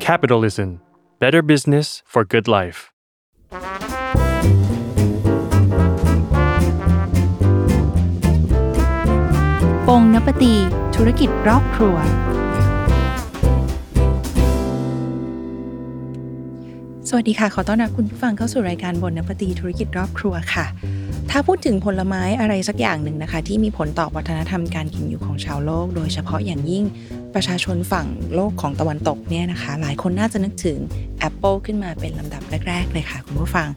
Capitalism Better Business for Good Life ปงนปตีธุรกิจรอบครัว สวัสดีค่ะ ขอต้อนรับคุณผู้ฟังเข้าสู่รายการบนนปตีธุรกิจรอบครัวค่ะ ถ้าพูดถึงผลไม้อะไรสักอย่างหนึ่งนะคะ ที่มีผลต่อวัฒนธรรมการกินอยู่ของชาวโลก โดยเฉพาะอย่างยิ่ง ประชาชนฝั่งโลกของตะวันตกเนี่ยนะคะ หลายคนน่าจะนึกถึงแอปเปิลขึ้นมาเป็นลำดับแรก ๆ เลยค่ะ คุณผู้ฟัง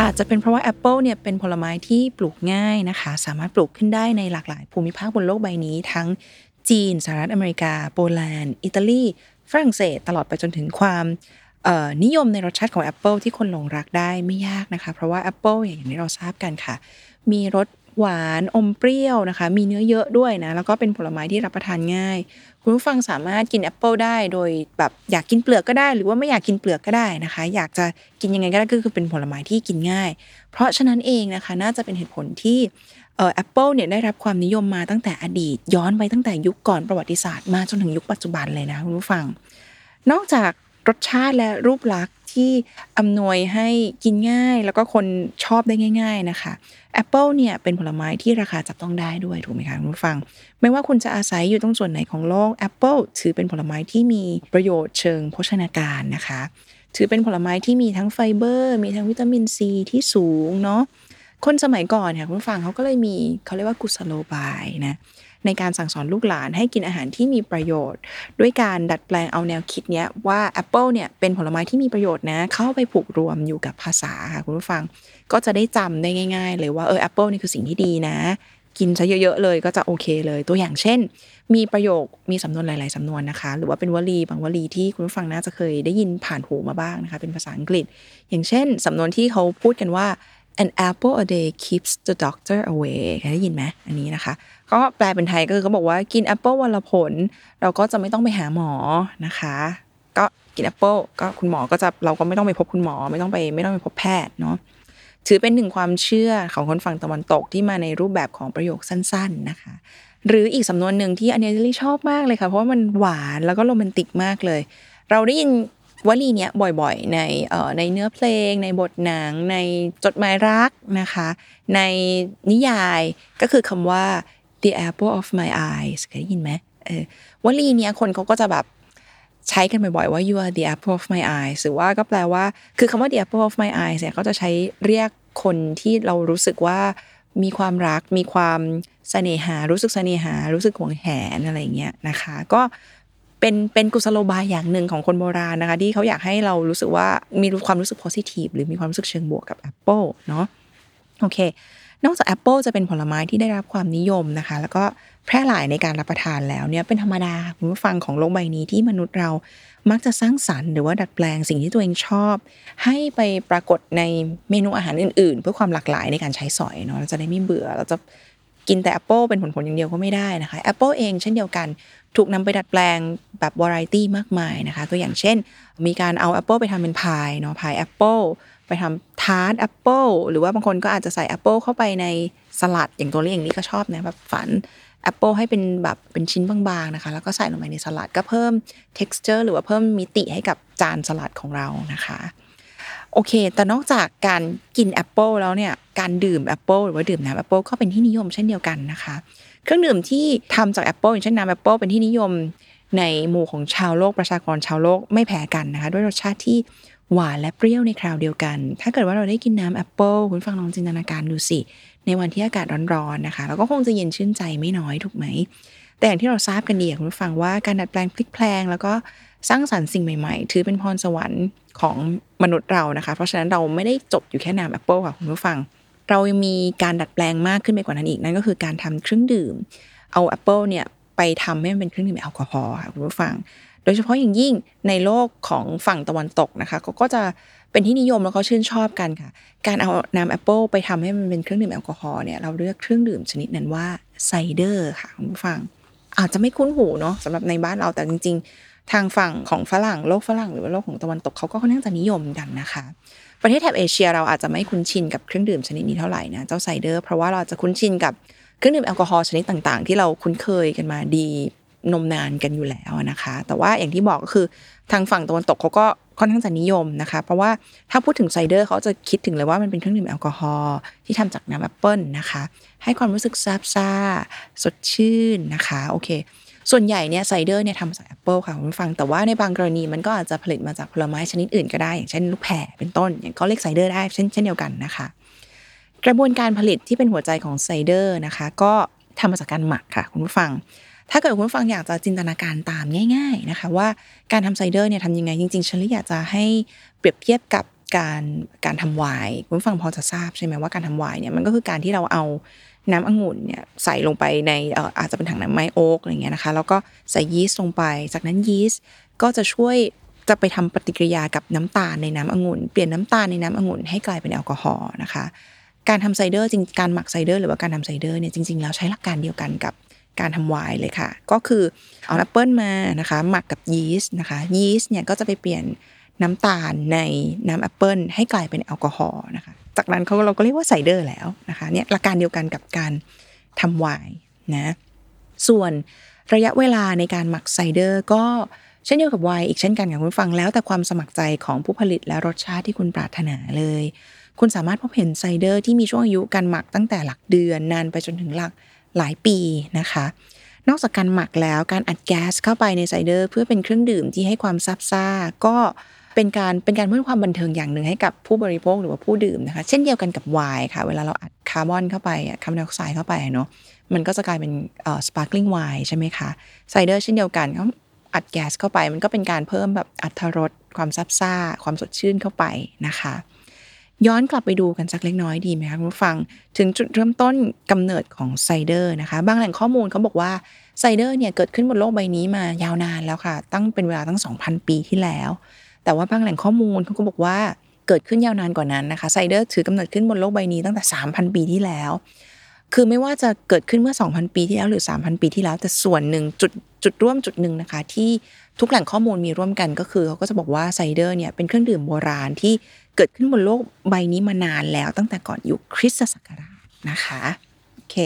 อาจจะเป็นเพราะว่าแอปเปิลเนี่ยเป็นผลไม้ที่ปลูกง่ายนะคะ สามารถปลูกขึ้นได้ในหลากหลาย ภูมิภาคบนโลกใบนี้ ทั้งจีนสหรัฐอเมริกา โปแลนด์ อิตาลี ฝรั่งเศส ตลอดไปจนถึงความนิยมในรสชาติของแอปเปิลที่คนหลงรักได้ไม่ยากนะคะ เพราะว่าแอปเปิลอย่างที่เราทราบกันค่ะ มีรส หวานอมเปรี้ยวนะคะ มีเนื้อเยอะด้วยนะ แล้วก็เป็นผลไม้ที่รับประทานง่าย คุณผู้ฟังสามารถกินแอปเปิลได้โดยแบบอยากกินเปลือกก็ได้ หรือว่าไม่อยากกินเปลือกก็ได้นะคะ อยากจะกินยังไงก็ได้ก็คือเป็นผลไม้ที่กินง่าย เพราะฉะนั้นเองนะคะ น่าจะเป็นเหตุผลที่เอ่อแอปเปิลเนี่ยได้รับความนิยมมาตั้งแต่อดีต ย้อนไปตั้งแต่ยุคก่อนประวัติศาสตร์มาจนถึงยุคปัจจุบันเลยนะคุณผู้ฟัง นอกจากรสชาติและรูปลักษณ์ที่อำนวยให้กินง่าย แล้วก็คนชอบได้ง่าย ๆนะคะแอปเปิลเนี่ยเป็นผลไม้ที่ราคาจับต้องได้ด้วยถูกไหมคะคุณผู้ฟัง ไม่ว่าคุณจะอาศัยอยู่ตรงส่วนไหนของโลกแอปเปิลถือเป็นผลไม้ที่มีประโยชน์เชิงโภชนาการนะคะ ถือเป็นผลไม้ที่มีทั้งไฟเบอร์ มีทั้งวิตามินซีที่สูงเนาะคนสมัยก่อนเนี่ยคุณผู้ฟังเขาก็เลยมีเขาเรียกว่ากุศโลบายนะ ในการสั่งสอนลูกหลานให้กินอาหารที่มีประโยชน์ ด้วยการดัดแปลงเอาแนวคิดเนี้ยว่าแอปเปิลเนี่ยเป็นผลไม้ที่มีประโยชน์นะ เข้าไปผูกรวมอยู่กับภาษาค่ะคุณผู้ฟัง ก็จะได้จำได้ง่าย ๆ เลยว่าเออแอปเปิลนี่คือสิ่งที่ดีนะ กินซะเยอะๆเลยก็จะโอเคเลย ตัวอย่างเช่น มีประโยคมีสำนวนหลาย ๆสำนวนนะคะ หรือว่าเป็นวลีบางวลีที่คุณผู้ฟังน่าจะเคยได้ยินผ่านหูมาบ้างนะคะ เป็นภาษาอังกฤษ อย่างเช่นสำนวนที่เขาพูดกันว่า an apple a day keeps the doctor away ได้ยินไหมอันนี้นะคะ ก็แปลเป็นไทยก็คือเขาบอกว่ากินแอปเปิลวันละผล เราก็จะไม่ต้องไปหาหมอนะคะ ก็กินแอปเปิลก็คุณหมอก็จะเราก็ไม่ต้องไปพบคุณหมอ ไม่ต้องไปไม่ต้องไปพบแพทย์เนาะถือเป็นหนึ่งความเชื่อของคนฝั่งตะวันตกที่มาในรูปแบบของประโยคสั้น ๆนะคะ หรืออีกสำนวนหนึ่งที่อันนี้ลี่ชอบมากเลยค่ะ เพราะว่ามันหวานแล้วก็โรแมนติกมากเลย เราได้ยิน วลีเนี้ยบ่อยๆ ในในเนื้อเพลง ในบทหนัง ในจดหมายรักนะคะ ในนิยายก็คือคำว่า the apple of my eyes เคยได้ยินไหมเออวลีเนี้ยคนเขาก็จะแบบใช้กันบ่อยๆว่า you are the apple of my eyes หรือว่าก็แปลว่า คือคำว่า the apple of my eyes เนี่ยเขาจะใช้เรียกคนที่เรารู้สึกว่ามีความรัก มีความเสน่หา รู้สึกเสน่หา รู้สึกหวงแหนอะไรเงี้ยนะคะ ก็ เป็นเป็นกุศโลบายอย่างหนึ่งของคนโบราณนะคะที่เขาอยากให้เรารู้สึกว่ามีความรู้สึก positive หรือมีความรู้สึกเชิงบวกกับแอปเปิลเนาะโอเคนอกจากแอปเปิลจะเป็นผลไม้ที่ได้รับความนิยมนะคะ แล้วก็แพร่หลายในการรับประทานแล้วเนี่ยเป็นธรรมดาคุณผู้ฟังของโลกใบนี้ที่มนุษย์เรามักจะสร้างสรรค์หรือว่าดัดแปลงสิ่งที่ตัวเองชอบ ให้ไปปรากฏในเมนูอาหารอื่น ๆ เพื่อความหลากหลายในการใช้สอยเนาะเราจะได้ไม่เบื่อเราจะกินแต่แอปเปิลเป็นผลผลอย่างเดียวก็ไม่ได้นะคะแอปเปิลเองเช่นเดียวกัน ถูกนำไปดัดแปลงแบบวาไรตี้มากมายนะคะ ตัวอย่างเช่น มีการเอาแอปเปิลไปทำเป็นพายเนาะพายแอปเปิลไปทำทาร์ตแอปเปิลหรือว่าบางคนก็อาจจะใส่แอปเปิลเข้าไปในสลัดอย่างตัวเลี้ยงนี้ก็ชอบนะแบบฝานแอปเปิลให้เป็นแบบเป็นชิ้นบางๆนะคะ แล้วก็ใส่ลงไปในสลัดก็เพิ่ม texture หรือว่าเพิ่มมิติให้กับจานสลัดของเรานะคะ โอเค แต่นอกจากการกินแอปเปิลแล้วเนี่ย การดื่มแอปเปิลหรือว่าดื่มน้ำแอปเปิลก็เป็นที่นิยมเช่นเดียวกันนะคะ เครื่องดื่มที่ทำจากแอปเปิลอย่างเช่นน้ำแอปเปิลเป็นที่นิยมในหมู่ของชาวโลกประชากรชาวโลกไม่แพ้กันนะคะ ด้วยรสชาติที่หวานและเปรี้ยวในคราวเดียวกัน ถ้าเกิดว่าเราได้กินน้ำแอปเปิลคุณฟังลองจินตนาการดูสิ ในวันที่อากาศร้อนๆนะคะเราก็คงจะเย็นชื่นใจไม่น้อยถูกไหม แต่อย่างที่เราทราบกันดีคุณฟังว่าการดัดแปลงพลิกแพลงแล้วก็ สร้างสรรค์สิ่งใหม่ๆ ถือเป็นพรสวรรค์ของมนุษย์เรานะคะ เพราะฉะนั้นเราไม่ได้จบอยู่แค่น้ำแอปเปิลค่ะคุณผู้ฟัง เรายังมีการดัดแปลงมากขึ้นไปกว่านั้นอีกนั่นก็คือการทำเครื่องดื่ม เอาแอปเปิลเนี่ยไปทำให้มันเป็นเครื่องดื่มแอลกอฮอล์ค่ะคุณผู้ฟัง โดยเฉพาะอย่างยิ่งในโลกของฝั่งตะวันตกนะคะเขาก็จะเป็นที่นิยมแล้วก็ชื่นชอบกันค่ะ การเอาน้ำแอปเปิลไปทำให้มันเป็นเครื่องดื่มแอลกอฮอล์เนี่ยเราเรียกเครื่องดื่มชนิดนั้นว่าไซเดอร์ค่ะคุณผู้ฟัง อาจจะไม่คุ้นหูเนาะสำหรับในบ้านเราแต่จริง ๆ ทางฝั่งของฝรั่งโลกฝรั่งหรือว่าโลกของตะวันตกเขาก็ค่อนข้างจะนิยมกันนะคะ ประเทศแถบเอเชียเราอาจจะไม่คุ้นชินกับเครื่องดื่มชนิดนี้เท่าไหร่นะเจ้าไซเดอร์เพราะว่าเราจะคุ้นชินกับเครื่องดื่มแอลกอฮอล์ชนิดต่างๆ ที่เราคุ้นเคยกันมาดีนมนานกันอยู่แล้วนะคะ แต่ว่าอย่างที่บอกก็คือทางฝั่งตะวันตกเขาก็ค่อนข้างจะนิยมนะคะ เพราะว่าถ้าพูดถึงไซเดอร์เขาจะคิดถึงเลยว่ามันเป็นเครื่องดื่มแอลกอฮอล์ที่ทำจากน้ำแอปเปิลนะคะ ให้ความรู้สึกซาบซ่าสดชื่นนะคะ โอเค ส่วนใหญ่เนี่ยไซเดอร์เนี่ยทำมาจากแอปเปิลค่ะคุณผู้ฟังแต่ว่าในบางกรณีมันก็อาจจะผลิตมาจากผลไม้ชนิดอื่นก็ได้ อย่างเช่นลูกแพรเป็นต้น อย่างก็เรียกไซเดอร์ได้เช่นเช่นเดียวกันนะคะ กระบวนการผลิตที่เป็นหัวใจของไซเดอร์นะคะ ก็ทำมาจากการหมักค่ะคุณผู้ฟัง ถ้าเกิดคุณผู้ฟังอยากจะจินตนาการตามง่าย ๆนะคะ ว่าการทำไซเดอร์เนี่ยทำยังไงจริงๆฉันเลี่อยากจะให้เปรียบเทียบกับการการทำไวน์คุณผู้ฟังพอจะทราบใช่ไหมว่าการทำไวน์เนี่ยมันก็คือการที่เราเอา น้ำองุ่นเนี่ยใส่ลงไปในอาจจะเป็นถังน้ำไม้โอ๊กอะไรเงี้ยนะคะ แล้วก็ใส่ยีสต์ลงไป จากนั้นยีสต์ก็จะช่วยจะไปทำปฏิกิริยากับน้ำตาลในน้ำองุ่น เปลี่ยนน้ำตาลในน้ำองุ่นให้กลายเป็นแอลกอฮอล์นะคะ การทำไซเดอร์จริงการหมักไซเดอร์หรือว่าการทำไซเดอร์เนี่ยจริงๆแล้วใช้หลักการเดียวกันกับการทำไวน์เลยค่ะ ก็คือเอาแอปเปิลมานะคะหมักกับยีสต์นะคะยีสต์เนี่ยก็จะไปเปลี่ยนน้ำตาลในน้ำแอปเปิลให้กลายเป็นแอลกอฮอล์นะคะ จากนั้นเขาเราก็เรียกว่าไซเดอร์แล้วนะคะเนี่ยหลักการเดียวกันกับการทำไวน์นะส่วนระยะเวลาในการหมักไซเดอร์ก็เช่นเดียวกับไวน์อีกเช่นกันค่ะคุณฟังแล้วแต่ความสมัครใจของผู้ผลิตและรสชาติที่คุณปรารถนาเลย คุณสามารถพบเห็นไซเดอร์ที่มีช่วงอายุการหมักตั้งแต่หลักเดือนนานไปจนถึงหลักหลายปีนะคะ นอกจากการหมักแล้วการอัดแก๊สเข้าไปในไซเดอร์ เพื่อเป็นเครื่องดื่มที่ให้ความซับซ่าก็ เป็นการเป็นการเพิ่มความบันเทิงอย่างหนึ่งให้กับผู้บริโภคหรือว่าผู้ดื่มนะคะ เช่นเดียวกันกับไวน์ค่ะ เวลาเราอัดคาร์บอนเข้าไปคาร์บอนไดออกไซด์เข้าไปเนาะมันก็จะกลายเป็นเอ่อ sparkling wine ใช่ไหมคะไซเดอร์เช่นเดียวกันเขาอัดแก๊สเข้าไป มันก็เป็นการเพิ่มแบบอรรถรสความซับซ่า ความสดชื่นเข้าไปนะคะย้อนกลับไปดูกันสักเล็กน้อยดีไหมคะคุณผู้ฟัง ถึงจุดเริ่มต้นกำเนิดของไซเดอร์นะคะ บางแหล่งข้อมูลเขาบอกว่าไซเดอร์เนี่ยเกิดขึ้นบนโลกใบนี้มายาวนานแล้วค่ะ ตั้งเป็นเวลาตั้ง 2,000 ปีที่แล้ว แต่ว่าบางแหล่งข้อมูลเขาก็บอกว่าเกิดขึ้นยาวนานกว่านั้นนะคะไซเดอร์ถือกำเนิดขึ้นบนโลกใบนี้ตั้งแต่ 3,000 ปีที่แล้ว คือไม่ว่าจะเกิดขึ้นเมื่อ 2,000 ปีที่แล้วหรือ 3,000 ปีที่แล้ว แต่ส่วนหนึ่งจุดจุดร่วมจุดหนึ่งนะคะ ที่ทุกแหล่งข้อมูลมีร่วมกันก็คือเขาก็จะบอกว่าไซเดอร์เนี่ยเป็นเครื่องดื่มโบราณที่เกิดขึ้นบนโลกใบนี้มานานแล้วตั้งแต่ก่อนยุคคริสตศักราชนะคะโอเค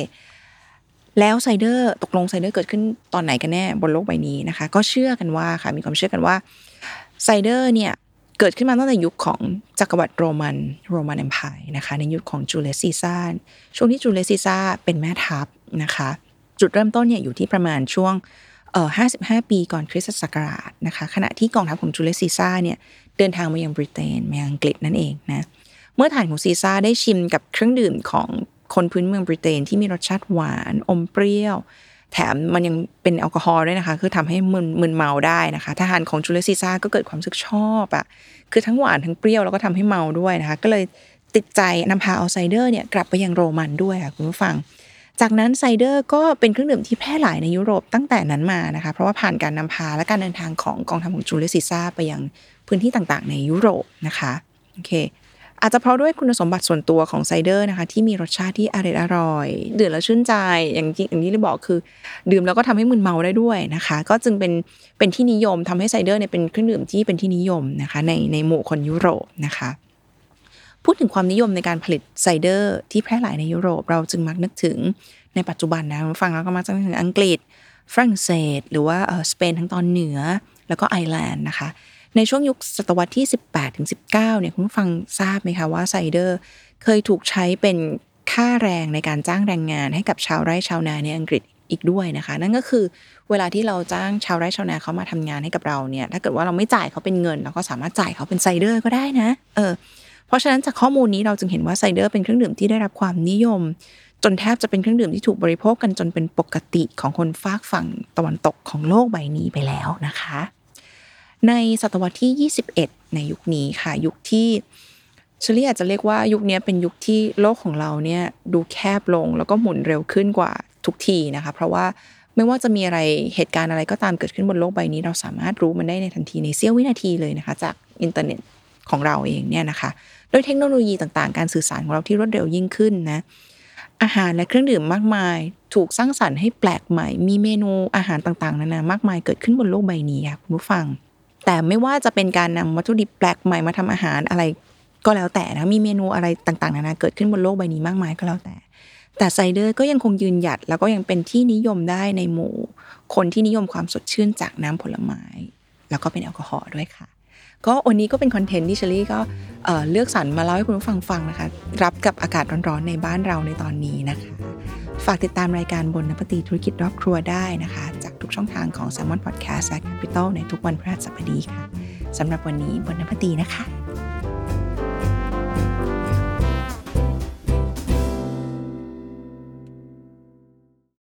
แล้วไซเดอร์ตกลงไซเดอร์เกิดขึ้นตอนไหนกันแน่บนโลกใบนี้นะคะ ก็เชื่อกันว่าค่ะมีความเชื่อกันว่า ไซเดอร์เนี่ยเกิดขึ้นมาตั้งแต่ยุคของจักรวรรดิโรมัน Roman Empire นะคะในยุคของจูเลียสซีซาร์ช่วงที่จูเลียสซีซาร์เป็นแม่ทัพนะคะจุดเริ่มต้นเนี่ยอยู่ที่ประมาณช่วงเอ่อ55 ปีก่อนคริสตศักราชนะคะขณะที่กองทัพของจูเลียสซีซาร์เนี่ยเดินทางมายังบริเตนมายังอังกฤษนั่นเองนะเมื่อทหารของซีซาร์ได้ชิมกับเครื่องดื่มของคนพื้นเมืองบริเตนที่มีรสชาติหวานอมเปรี้ยว แถมมันยังเป็นแอลกอฮอล์ด้วยนะคะ คือทำให้มึนมึนเมาได้นะคะ ทหารของจูเลียสซีซาร์ก็เกิดความรู้สึกชอบอะคือทั้งหวานทั้งเปรี้ยวแล้วก็ทำให้เมาด้วยนะคะ ก็เลยติดใจนำพาเอาไซเดอร์เนี่ยกลับไปยังโรมันด้วยค่ะคุณผู้ฟัง จากนั้นไซเดอร์ก็เป็นเครื่องดื่มที่แพร่หลายในยุโรปตั้งแต่นั้นมานะคะ เพราะว่าผ่านการนำพาและการเดินทางของกองทัพของจูเลียสซีซาร์ไปยังพื้นที่ต่างๆ ในยุโรปนะคะ โอเค อาจจะเพราะด้วยคุณสมบัติส่วนตัวของไซเดอร์นะคะ ที่มีรสชาติที่อร่อยอร่อยดื่มแล้วชื่นใจอย่างที่อย่างที่ได้บอกคือ ดื่มแล้วก็ทำให้มึนเมาได้ด้วยนะคะ ก็จึงเป็นเป็นที่นิยมทำให้ไซเดอร์เนี่ยเป็นเครื่องดื่มที่เป็นที่นิยมนะคะ ในในหมู่คนยุโรปนะคะพูดถึงความนิยมในการผลิตไซเดอร์ที่แพร่หลายในยุโรป เราจึงมักนึกถึงในปัจจุบันนะฟังแล้วก็มักจะนึกถึงอังกฤษ ฝรั่งเศส หรือว่าสเปนทั้งตอนเหนือ แล้วก็ไอร์แลนด์นะคะ ในช่วงยุคศตวรรษที่ 18ถึง19เนี่ยคุณผู้ฟังทราบไหมคะว่าไซเดอร์เคยถูกใช้เป็นค่าแรงในการจ้างแรงงานให้กับชาวไร่ชาวนาในอังกฤษอีกด้วยนะคะ นั่นก็คือเวลาที่เราจ้างชาวไร่ชาวนาเขามาทำงานให้กับเราเนี่ยถ้าเกิดว่าเราไม่จ่ายเขาเป็นเงิน เราก็สามารถจ่ายเขาเป็นไซเดอร์ก็ได้นะเออเพราะฉะนั้นจากข้อมูลนี้เราจึงเห็นว่าไซเดอร์เป็นเครื่องดื่มที่ได้รับความนิยม จนแทบจะเป็นเครื่องดื่มที่ถูกบริโภคกันจนเป็นปกติของคนฟากฝั่งตะวันตกของโลกใบนี้ไปแล้วนะคะ ในศตวรรษที่ 21 ในยุคนี้ค่ะ ยุคที่เชลี่อาจจะเรียกว่ายุคนี้เป็นยุคที่โลกของเราเนี่ยดูแคบลงแล้วก็หมุนเร็วขึ้นกว่าทุกทีนะคะ เพราะว่าไม่ว่าจะมีอะไรเหตุการณ์อะไรก็ตามเกิดขึ้นบนโลกใบนี้ เราสามารถรู้มันได้ในทันทีในเสี้ยววินาทีเลยนะคะ จากอินเทอร์เน็ตของเราเองเนี่ยนะคะด้วยเทคโนโลยีต่างๆ การสื่อสารของเราที่รวดเร็วยิ่งขึ้นนะอาหารและเครื่องดื่มมากมาย ถูกสร้างสรรค์ให้แปลกใหม่ มีเมนูอาหารต่างๆนานามากมายเกิดขึ้นบนโลกใบนี้ค่ะคุณผู้ฟัง แต่ไม่ว่าจะเป็นการนำวัตถุดิบแปลกใหม่มาทำอาหารอะไรก็แล้วแต่นะมีเมนูอะไรต่างๆนานาเกิดขึ้นบนโลกใบนี้มากมายก็แล้วแต่ แต่ไซเดอร์ก็ยังคงยืนหยัด แล้วก็ยังเป็นที่นิยมได้ในหมู่ คนที่นิยมความสดชื่นจากน้ำผลไม้ แล้วก็เป็นแอลกอฮอล์ด้วยค่ะ ก็วันนี้ก็เป็นคอนเทนต์ที่เชลี่ก็เลือกสรรมาเล่าให้คุณผู้ฟังฟังนะคะ รับกับอากาศร้อนๆในบ้านเราในตอนนี้นะคะ ฝากติดตามรายการบนนปตีธุรกิจรอบครัวได้นะคะ กช่องทางของ s ซ l m o n Podcast และ Capital ในทุกวันพฤหัสบดีค่ะสำหรับวันนี้บนนปตีนะคะ